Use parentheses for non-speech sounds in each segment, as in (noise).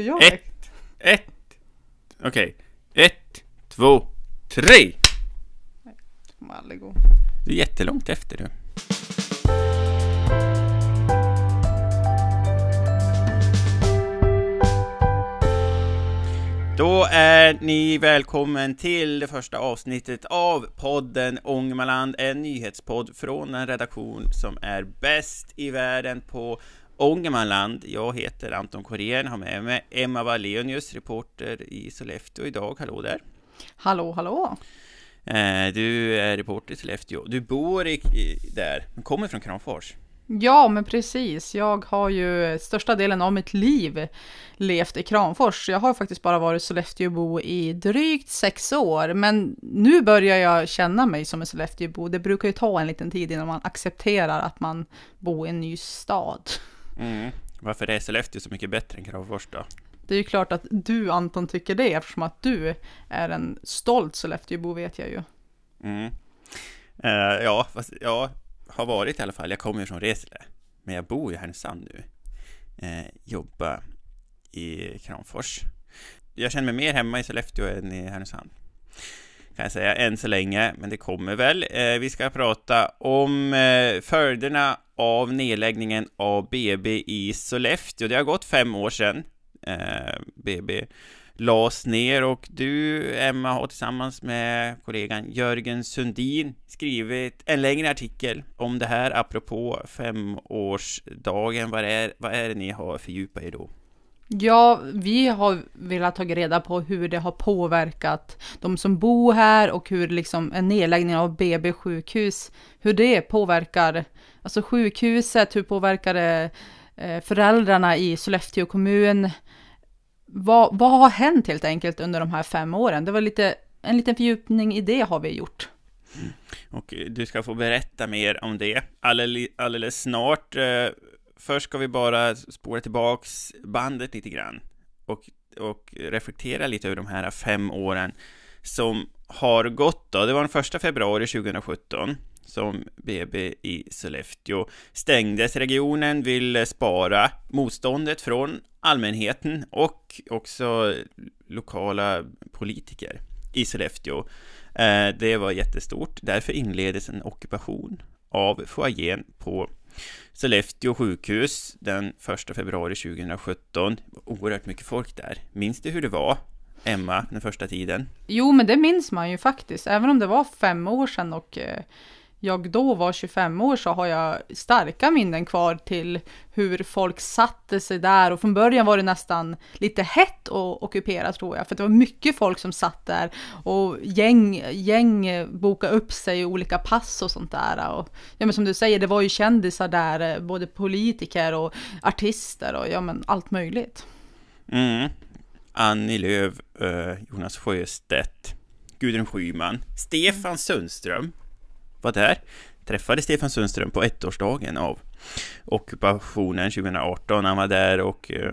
Ska jag Ett, ett, okej. Ett, två, tre! kommer aldrig gå. Du är jättelångt efter du. Då är ni välkommen till det första avsnittet av podden Ångermanland, en nyhetspodd från en redaktion som är bäst i världen på Ångermanland. Jag heter Anton Korén, har med mig Emma Wallenius, reporter i Sollefteå idag. Hallå där! Hallå, hallå! Eh, Du är reporter i Sollefteå. Du bor i, i, där, men kommer från Kramfors. Ja, men precis. Jag har ju största delen av mitt liv levt i Kramfors. Jag har faktiskt bara varit Sollefteåbo i drygt sex år, men nu börjar jag känna mig som en Sollefteåbo. Det brukar ju ta en liten tid innan man accepterar att man bor i en ny stad. Mm. Varför är Sollefteå så mycket bättre än Kramfors då? Det är ju klart att du Anton tycker det eftersom att du är en stolt Sollefteåbo vet jag ju. Mm. Eh, ja, fast jag har varit i alla fall. Jag kommer ju från Resele, men jag bor i Härnösand nu. Eh, jobbar i Kramfors. Jag känner mig mer hemma i Sollefteå än i Härnösand. Kan jag säga, än så länge, men det kommer väl. Eh, vi ska prata om eh, följderna av nedläggningen av BB i Sollefteå. Det har gått fem år sedan eh, BB lades ner och du, Emma, har tillsammans med kollegan Jörgen Sundin skrivit en längre artikel om det här apropå femårsdagen. Vad är, vad är det ni har fördjupat er då? Ja, vi har velat ta reda på hur det har påverkat de som bor här och hur liksom en nedläggning av BB sjukhus, hur det påverkar, alltså sjukhuset, hur påverkar det eh, föräldrarna i Sollefteå kommun? Vad, vad har hänt helt enkelt under de här fem åren? Det var lite, en liten fördjupning i det har vi gjort. Mm. Och du ska få berätta mer om det alldeles, alldeles snart. Eh, Först ska vi bara spåra tillbaks bandet lite grann och, och reflektera lite över de här fem åren som har gått då. Det var den första februari 2017 som BB i Sollefteå stängdes. Regionen vill spara motståndet från allmänheten och också lokala politiker i Sollefteå. Eh, det var jättestort. Därför inleddes en ockupation av foajén på Sollefteå sjukhus den 1 februari 2017. Oerhört mycket folk där. Minns du hur det var, Emma, den första tiden? Jo, men det minns man ju faktiskt. Även om det var fem år sedan och eh, jag då var 25 år så har jag starka minnen kvar till hur folk satte sig där och från början var det nästan lite hett att ockupera tror jag, för det var mycket folk som satt där och gäng, gäng bokade upp sig i olika pass och sånt där. Och, ja, men som du säger, det var ju kändisar där, eh, både politiker och artister och ja, men allt möjligt. Mm. Annie Lööf, eh, Jonas Sjöstedt, Gudrun Schyman, Stefan Sundström var där. Träffade Stefan Sundström på ettårsdagen av ockupationen 2018. Han var där och eh,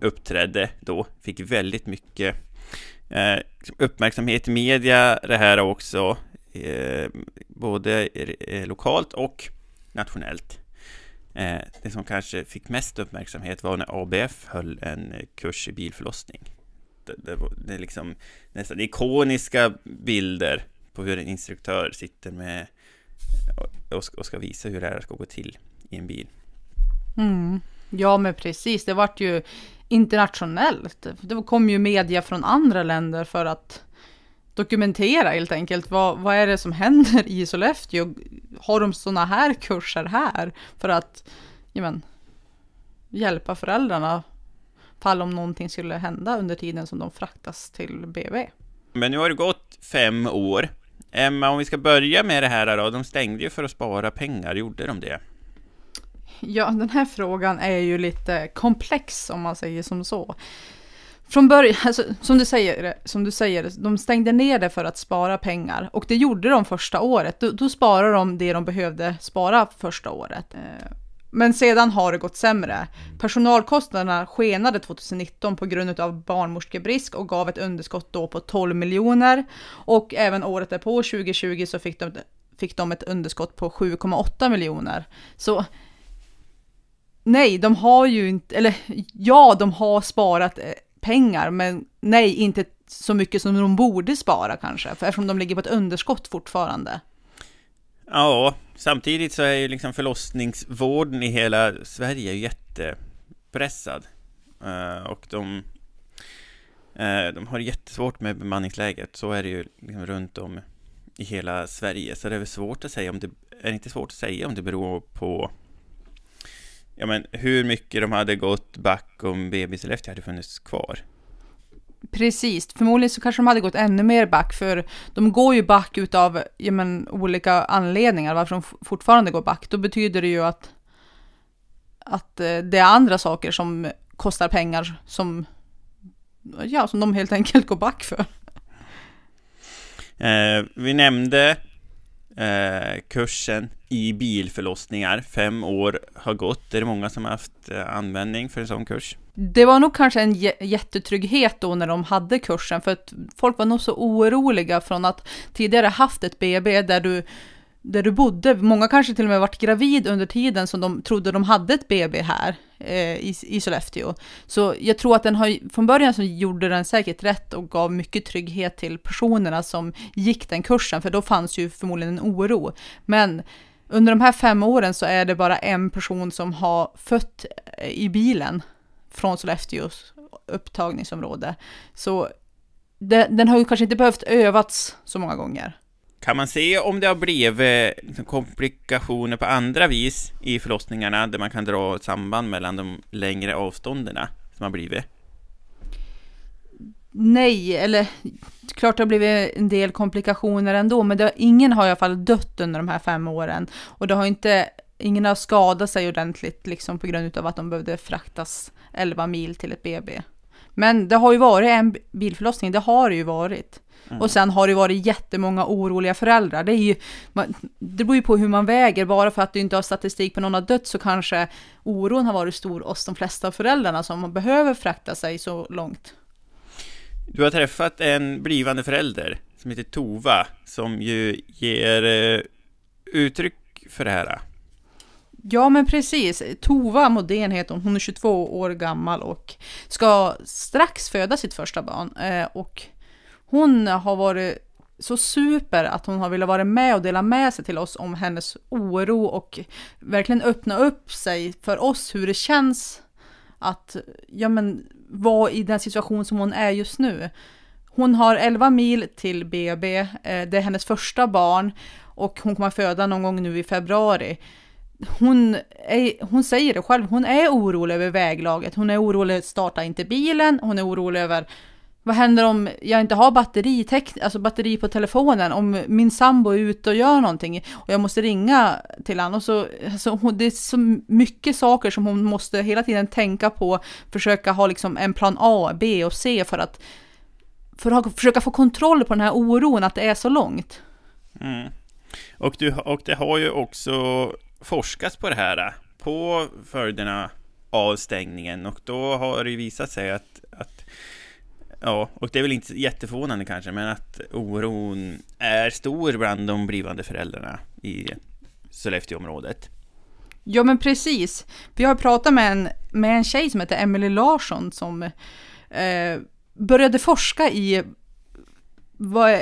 uppträdde då. Fick väldigt mycket eh, liksom uppmärksamhet i media det här också. Eh, både eh, lokalt och nationellt. Eh, det som kanske fick mest uppmärksamhet var när ABF höll en eh, kurs i bilförlossning. Det, det, det är liksom nästan ikoniska bilder på hur en instruktör sitter med och ska, visa hur det här ska gå till i en bil. Mm. Ja, men precis. Det vart ju internationellt. Det kom ju media från andra länder för att dokumentera helt enkelt. Vad, vad är det som händer i Sollefteå? Har de sådana här kurser här för att ja, men, hjälpa föräldrarna fall om någonting skulle hända under tiden som de fraktas till BB? Men nu har det gått fem år. Emma, om vi ska börja med det här då. De stängde ju för att spara pengar, gjorde de det? Ja, den här frågan är ju lite komplex om man säger som så. Från början, alltså, som, du säger, som du säger, de stängde ner det för att spara pengar och det gjorde de första året. Då, då sparade de det de behövde spara första året. Eh, men sedan har det gått sämre. Personalkostnaderna skenade 2019 på grund av barnmorskebrist och gav ett underskott då på 12 miljoner. Och även året därpå, 2020, så fick de, fick de ett underskott på 7,8 miljoner. Så nej, de har ju inte, eller ja, de har sparat eh, pengar, men nej, inte så mycket som de borde spara kanske, för eftersom de ligger på ett underskott fortfarande. Ja, samtidigt så är ju liksom förlossningsvården i hela Sverige jättepressad. Uh, och de, uh, de har jättesvårt med bemanningsläget, så är det ju liksom runt om i hela Sverige. Så det är väl svårt att säga om det, är inte svårt att säga om det beror på ja, men hur mycket de hade gått back om BB Sollefteå hade funnits kvar. Precis, förmodligen så kanske de hade gått ännu mer back, för de går ju back utav ja, men, olika anledningar varför de fortfarande går back. Då betyder det ju att, att eh, det är andra saker som kostar pengar som, ja, som de helt enkelt går back för. Eh, vi nämnde eh, kursen i bilförlossningar. Fem år har gått. Är det många som har haft eh, användning för en sån kurs? Det var nog kanske en jättetrygghet då när de hade kursen, för att folk var nog så oroliga från att tidigare haft ett BB där du där du bodde. Många kanske till och med varit gravid under tiden som de trodde de hade ett BB här eh, i, i Sollefteå. Så jag tror att den har, från början så gjorde den säkert rätt och gav mycket trygghet till personerna som gick den kursen, för då fanns ju förmodligen en oro. Men under de här fem åren så är det bara en person som har fött eh, i bilen från Sollefteås upptagningsområde. Så det, den har ju kanske inte behövt övats så många gånger. Kan man se om det har blivit liksom, komplikationer på andra vis i förlossningarna, där man kan dra ett samband mellan de längre avstånden som har blivit? Nej, eller klart det har blivit en del komplikationer ändå, men det, ingen har i alla fall dött under de här fem åren. Och det har inte, ingen har skadat sig ordentligt liksom på grund av att de behövde fraktas 11 mil till ett BB. Men det har ju varit en bilförlossning, det har det ju varit. Mm. Och sen har det varit jättemånga oroliga föräldrar. Det, är ju, man, det beror ju på hur man väger. Bara för att du inte har statistik på någon har dött så kanske oron har varit stor hos de flesta föräldrarna som behöver frakta sig så långt. Du har träffat en blivande förälder som heter Tova, som ju ger eh, uttryck för det här. Ja, men precis. Tova Modén heter hon. Hon är 22 år gammal och ska strax föda sitt första barn. Eh, och hon har varit så super att hon har velat vara med och dela med sig till oss om hennes oro och verkligen öppna upp sig för oss hur det känns att ja, men, vara i den situation som hon är just nu. Hon har 11 mil till BB, eh, det är hennes första barn och hon kommer föda någon gång nu i februari. Hon, är, hon säger det själv, hon är orolig över väglaget, hon är orolig, att starta inte bilen, hon är orolig över vad händer om jag inte har batteri, alltså batteri på telefonen? Om min sambo är ute och gör någonting och jag måste ringa till honom. Så, alltså, det är så mycket saker som hon måste hela tiden tänka på, försöka ha liksom en plan A, B och C för att, för att försöka få kontroll på den här oron att det är så långt. Mm. Och, du, och det har ju också forskats på det här, på följderna av stängningen och då har det ju visat sig att, att Ja, och det är väl inte jätteförvånande kanske, men att oron är stor bland de blivande föräldrarna i Sollefteåområdet. Ja, men precis. Vi har pratat med en, med en tjej som heter Emily Larsson som eh, började forska i, vad,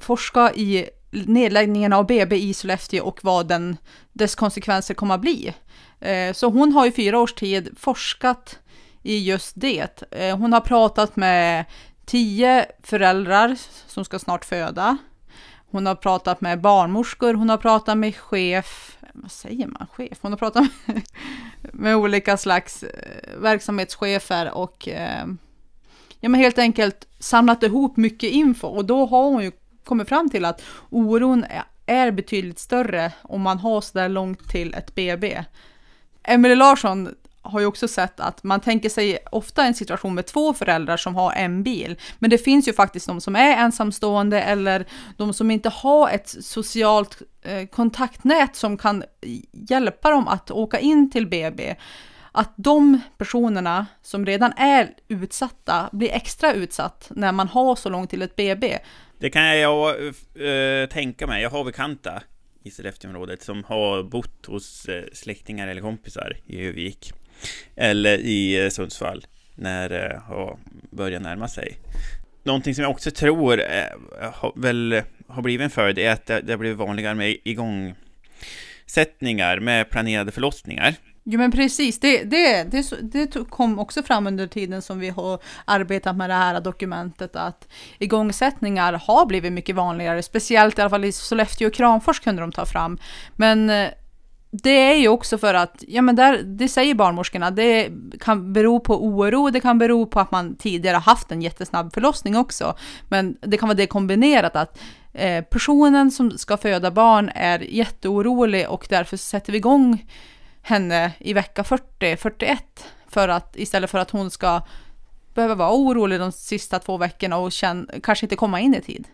forska i nedläggningen av BB i Sollefteå och vad den, dess konsekvenser kommer att bli. Eh, så hon har i fyra års tid forskat i just det. Eh, hon har pratat med tio föräldrar som ska snart föda. Hon har pratat med barnmorskor, hon har pratat med chef, vad säger man, chef? Hon har pratat med, (laughs) med olika slags eh, verksamhetschefer och eh, ja, men helt enkelt samlat ihop mycket info och då har hon ju kommit fram till att oron är betydligt större om man har så där långt till ett BB. Emelie Larsson har ju också sett att man tänker sig ofta en situation med två föräldrar som har en bil. Men det finns ju faktiskt de som är ensamstående eller de som inte har ett socialt eh, kontaktnät som kan hjälpa dem att åka in till BB. Att de personerna som redan är utsatta blir extra utsatt när man har så långt till ett BB. Det kan jag äh, tänka mig. Jag har bekanta i Sollefteåområdet som har bott hos eh, släktingar eller kompisar i Övik eller i eh, Sundsvall när det har börjat närma sig. Någonting som jag också tror eh, har, väl har blivit en följd är att det, det har blivit vanligare med igångsättningar med planerade förlossningar. Jo men precis, det, det, det, det kom också fram under tiden som vi har arbetat med det här dokumentet att igångsättningar har blivit mycket vanligare, speciellt i alla fall i Sollefteå och Kramfors kunde de ta fram. Men det är ju också för att, ja men där, det säger barnmorskorna, det kan bero på oro, det kan bero på att man tidigare haft en jättesnabb förlossning också. Men det kan vara det kombinerat att eh, personen som ska föda barn är jätteorolig och därför sätter vi igång henne i vecka 40, 41 för att istället för att hon ska behöva vara orolig de sista två veckorna och känn, kanske inte komma in i tid.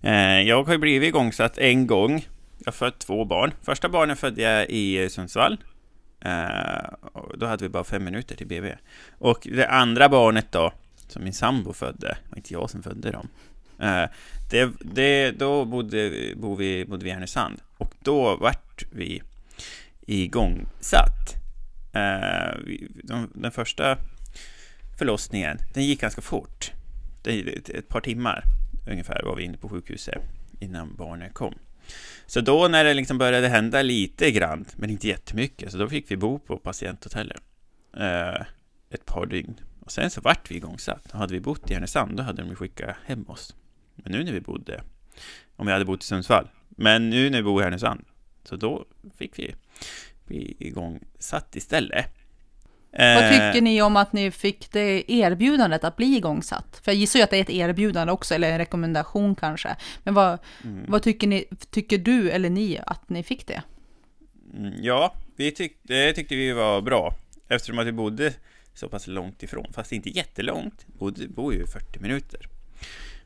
Eh, jag har ju blivit igångsatt en gång. Jag har fött två barn. Första barnet födde jag i Sundsvall. Eh, då hade vi bara fem minuter till BB. Och det andra barnet då, som min sambo födde, och inte jag som födde dem. Eh, det, det, då bodde, bodde, vi, bodde vi i Härnösand. Och då vart vi igångsatt. Eh, den första förlossningen, den gick ganska fort. Ett par timmar ungefär var vi inne på sjukhuset innan barnet kom. Så då när det liksom började hända lite grann, men inte jättemycket, så då fick vi bo på patienthotellet eh, ett par dygn. Och sen så vart vi igångsatt. Och hade vi bott i Härnösand, då hade de skickat hem oss. Men nu när vi bodde, om vi hade bott i Sundsvall, men nu när vi bor i Härnösand, så då fick vi bli igångsatt istället. Vad eh, tycker ni om att ni fick det erbjudandet att bli igångsatt? För jag gissar ju att det är ett erbjudande också, eller en rekommendation kanske. Men vad, mm. vad tycker, ni, tycker du eller ni att ni fick det? Mm, ja, vi tyck, det tyckte vi var bra. Eftersom att vi bodde så pass långt ifrån, fast inte jättelångt. Vi bor ju 40 minuter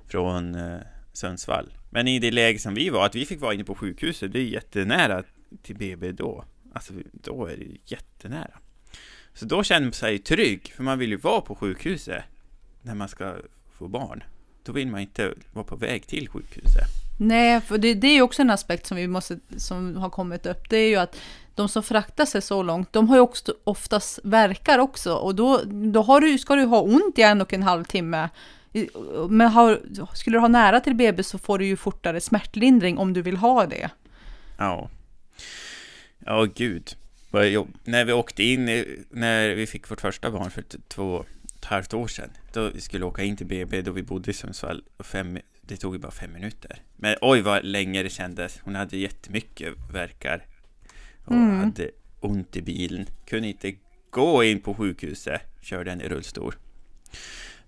från eh, Sundsvall. Men i det läge som vi var, att vi fick vara inne på sjukhuset, det är jättenära till BB då. Alltså, då är det jättenära. Så då känner man sig trygg, för man vill ju vara på sjukhuset när man ska få barn. Då vill man inte vara på väg till sjukhuset. Nej, för det, det är ju också en aspekt som vi måste, som har kommit upp. Det är ju att de som fraktar sig så långt, de har ju också oftast verkar också och då, då har du, ska du ha ont i en och en halv timme. Men har, skulle du ha nära till BB så får du ju fortare smärtlindring om du vill ha det. Ja. Ja, gud. När vi åkte in, när vi fick vårt första barn för två och ett halvt år sedan, då vi skulle åka in till BB, då vi bodde i Sundsvall, och fem, det tog ju bara fem minuter. Men oj vad länge det kändes. Hon hade jättemycket verkar och mm. hade ont i bilen. Kunde inte gå in på sjukhuset, körde en i rullstol.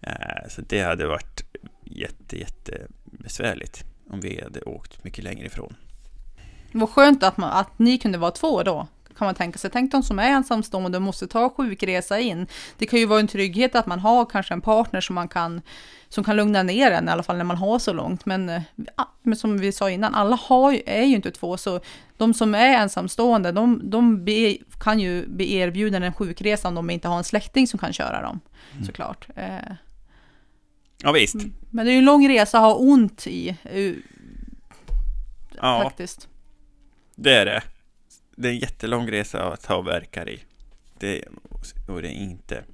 Eh, så det hade varit jätte, jätte besvärligt om vi hade åkt mycket längre ifrån. Vad skönt att, man, att ni kunde vara två då, kan man tänka sig. Tänk de som är ensamstående och måste ta sjukresa in. Det kan ju vara en trygghet att man har kanske en partner som man kan som kan lugna ner en i alla fall när man har så långt. Men, eh, ja, men som vi sa innan, alla har, är ju inte två, så de som är ensamstående, de, de be, kan ju bli erbjudna en sjukresa om de inte har en släkting som kan köra dem, mm. såklart. Eh, ja, visst. Men det är ju en lång resa att ha ont i, uh, ja. faktiskt. Det är det. Det är en jättelång resa att ha verkar i. Det vore inte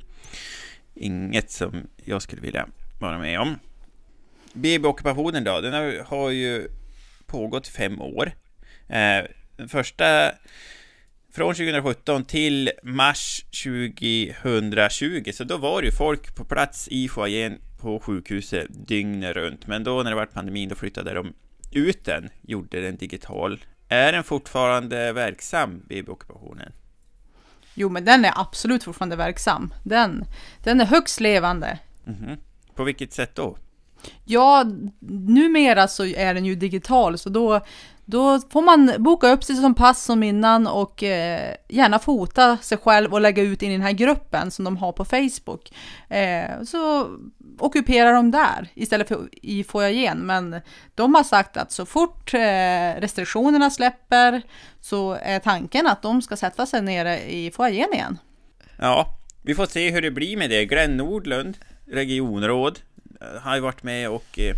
inget som jag skulle vilja vara med om. BB-ockupationen då, den har ju pågått fem år. Eh, den första från 2017 till mars 2020, så då var det ju folk på plats i foajén på sjukhuset dygnet runt. Men då när det var pandemin, då flyttade de ut den, gjorde den digital är den fortfarande verksam, BB-ockupationen? Jo, men den är absolut fortfarande verksam. Den, den är högst levande. Mm -hmm. På vilket sätt då? Ja, numera så är den ju digital, så då, då får man boka upp sig som pass som innan och eh, gärna fota sig själv och lägga ut in i den här gruppen som de har på Facebook. Eh, så ockuperar de där istället för i foajén. Men de har sagt att så fort eh, restriktionerna släpper så är tanken att de ska sätta sig nere i foajén igen. Ja, vi får se hur det blir med det. Glenn Nordlund, regionråd, har ju varit med och eh,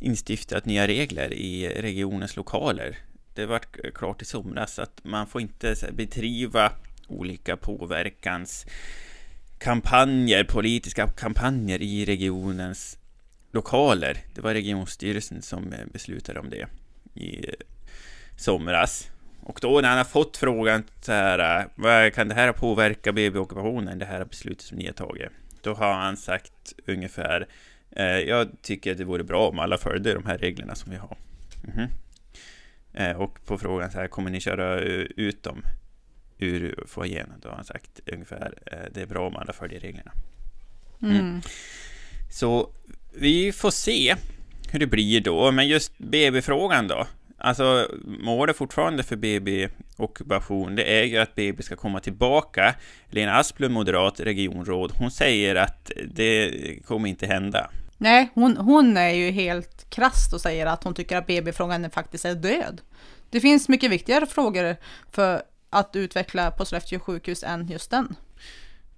instiftat nya regler i regionens lokaler. Det var klart i somras att man får inte bedriva olika påverkanskampanjer, politiska kampanjer i regionens lokaler. Det var regionstyrelsen som eh, beslutade om det i eh, somras. Och då när han har fått frågan så här, eh, vad kan det här påverka BB-ockupationen, det här beslutet som ni har tagit? Då har han sagt ungefär, eh, jag tycker att det vore bra om alla följde de här reglerna som vi har. Mm -hmm. eh, och på frågan så här, kommer ni köra ut dem ur foajén? Då har han sagt ungefär, eh, det är bra om alla följer reglerna. Mm. Mm. Så vi får se hur det blir då, men just BB-frågan då? Alltså, målet fortfarande för BB-ockupation, det är ju att BB ska komma tillbaka. Lena Asplund, moderat regionråd, hon säger att det kommer inte hända. Nej, hon, hon är ju helt krasst och säger att hon tycker att BB-frågan faktiskt är död. Det finns mycket viktigare frågor för att utveckla på Sollefteå sjukhus än just den.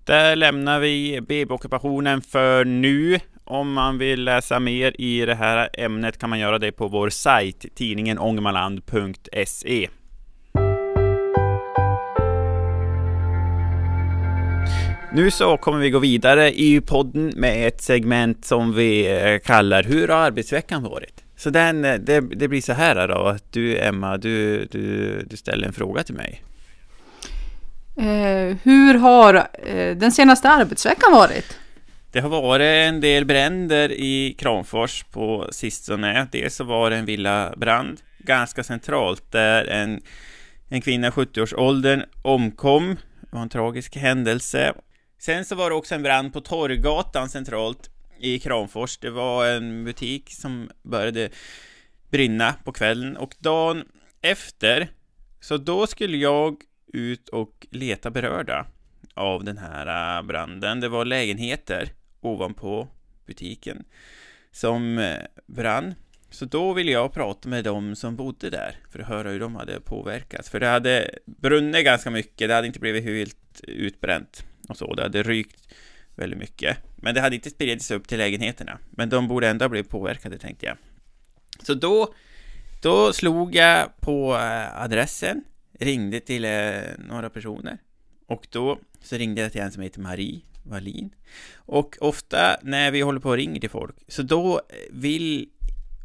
Där lämnar vi BB-ockupationen för nu. Om man vill läsa mer i det här ämnet kan man göra det på vår sajt, tidningen ångermanland.se. Nu så kommer vi gå vidare i podden med ett segment som vi eh, kallar Hur har arbetsveckan varit? Så den, eh, det, det blir så här då, att du Emma, du, du, du ställer en fråga till mig. Eh, hur har eh, den senaste arbetsveckan varit? Det har varit en del bränder i Kramfors på sistone. Dels så var det en villabrand ganska centralt där en, en kvinna i 70-årsåldern omkom. Det var en tragisk händelse. Sen så var det också en brand på Torggatan centralt i Kramfors. Det var en butik som började brinna på kvällen och dagen efter så då skulle jag ut och leta berörda av den här äh, branden. Det var lägenheter ovanpå butiken som eh, brann. Så då ville jag prata med dem som bodde där för att höra hur de hade påverkats. För det hade brunnit ganska mycket, det hade inte blivit helt utbränt och så. Det hade rykt väldigt mycket. Men det hade inte spridits upp till lägenheterna. Men de borde ändå ha blivit påverkade tänkte jag. Så då, då slog jag på eh, adressen, ringde till eh, några personer och då så ringde jag till en som heter Marie Wallin. Och ofta när vi håller på och ringer till folk, så då eh, vill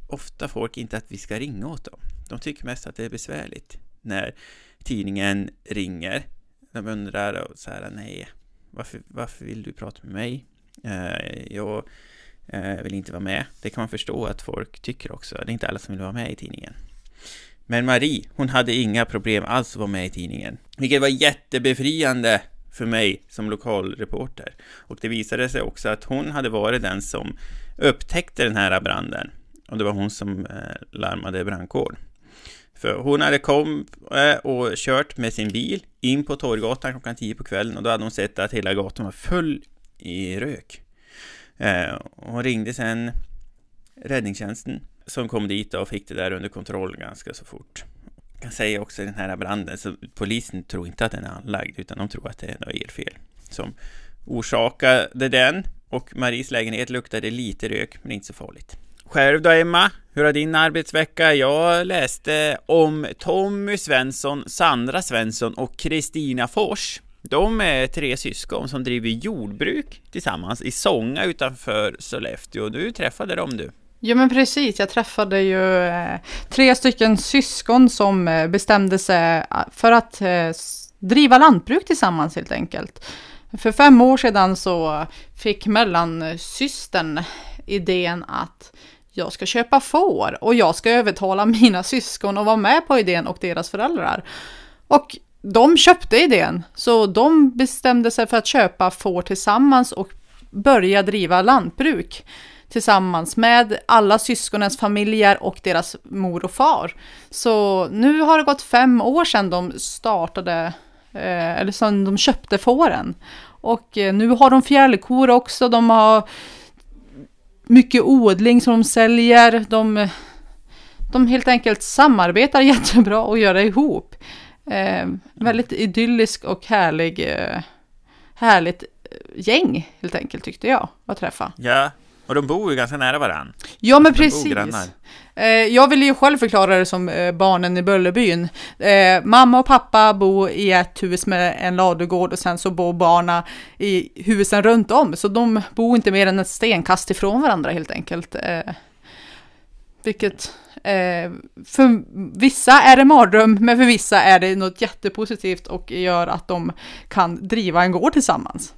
ofta folk inte att vi ska ringa åt dem. De tycker mest att det är besvärligt när tidningen ringer. De undrar så här, nej, varför, varför vill du prata med mig? Eh, jag eh, vill inte vara med. Det kan man förstå att folk tycker också. Det är inte alla som vill vara med i tidningen. Men Marie, hon hade inga problem alls att vara med i tidningen. Vilket var jättebefriande för mig som lokalreporter. Och det visade sig också att hon hade varit den som upptäckte den här branden. Och det var hon som eh, larmade brandkår. För hon hade kommit eh, och kört med sin bil in på Torggatan klockan 10 på kvällen och då hade hon sett att hela gatan var full i rök. Eh, hon ringde sen räddningstjänsten som kom dit och fick det där under kontroll ganska så fort. Jag kan säga också i den här branden, så polisen tror inte att den är anlagd, utan de tror att det är något elfel som orsakade den. Och Maries lägenhet luktade lite rök, men inte så farligt. Själv då Emma, hur har din arbetsvecka? Jag läste om Tommy Svensson, Sandra Svensson och Kristina Fors. De är tre syskon som driver jordbruk tillsammans i Sånga utanför Sollefteå. Du träffade dem du. Ja men precis, jag träffade ju eh, tre stycken syskon som eh, bestämde sig eh, för att driva lantbruk tillsammans helt enkelt. För fem år sedan så fick mellansystern idén att jag ska köpa får och jag ska övertala (laughs) mina syskon att vara med på idén och deras föräldrar. Och de köpte idén, så de bestämde sig för att köpa får tillsammans och börja driva lantbruk tillsammans med alla syskonens familjer och deras mor och far. Så nu har det gått fem år sedan de startade, eh, eller sedan de köpte fåren. Och eh, nu har de fjällkor också, de har mycket odling som de säljer. De, de helt enkelt samarbetar (laughs) jättebra och gör det ihop. Eh, väldigt idyllisk och härlig, eh, härligt eh, gäng helt enkelt tyckte jag att träffa. Ja, och de bor ju ganska nära varann. Ja, men De precis. Eh, jag vill ju själv förklara det som eh, barnen i Bullerbyn. Eh, mamma och pappa bor i ett hus med en ladugård och sen så bor barna i husen runt om. Så de bor inte mer än ett stenkast ifrån varandra helt enkelt. Vilket för vissa är det mardröm, men för vissa är det något jättepositivt och gör att de kan driva en gård tillsammans.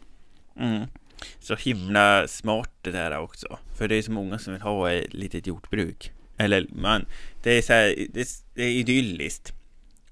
Mm. Så himla smart det där också. För det är så många som vill ha ett litet jordbruk. Eller man, det är så här, det, det är idylliskt.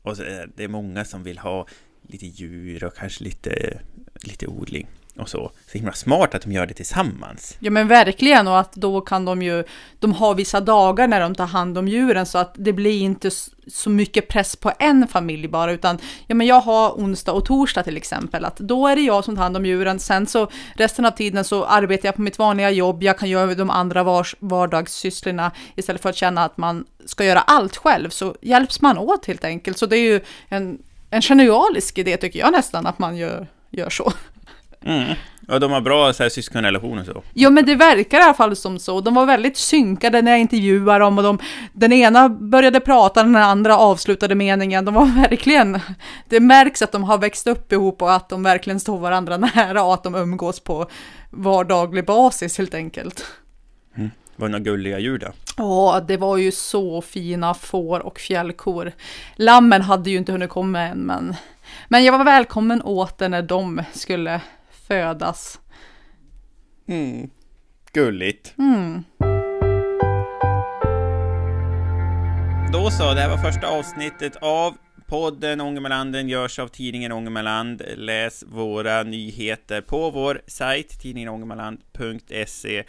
Och så är det många som vill ha lite djur och kanske lite, lite odling och så. Så himla smart att de gör det tillsammans. Ja men verkligen och att då kan de ju, de har vissa dagar när de tar hand om djuren så att det blir inte så mycket press på en familj bara utan ja men jag har onsdag och torsdag till exempel att då är det jag som tar hand om djuren sen så resten av tiden så arbetar jag på mitt vanliga jobb, jag kan göra de andra vars, vardagssysslorna istället för att känna att man ska göra allt själv så hjälps man åt helt enkelt så det är ju en, en genialisk idé tycker jag nästan att man gör, gör så. Mm. Och de har bra så här, syskonrelation och så. Ja, men det verkar i alla fall som så. De var väldigt synkade när jag intervjuade dem och de, den ena började prata, den andra avslutade meningen. De var (laughs) verkligen, det märks att de har växt upp ihop och att de verkligen står varandra (laughs) nära och att de umgås på vardaglig basis helt enkelt. Var det några gulliga djur då? Ja, det var ju så fina får och fjällkor. Lammen hade ju inte hunnit komma än, men, men jag var välkommen åt det när de skulle födas. Mm. Gulligt. Mm. Då så, det här var första avsnittet av podden Ångermanlanden görs av tidningen Ångermanland. Läs våra nyheter på vår sajt tidningenångermanland.se.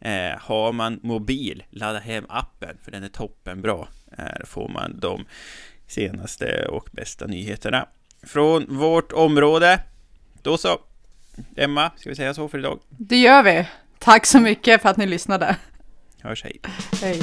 Eh, har man mobil, ladda hem appen för den är toppenbra. Här får man de senaste och bästa nyheterna från vårt område. Då så, Emma, ska vi säga så för idag? Det gör vi. Tack så mycket för att ni lyssnade. Hörs hej. Hej.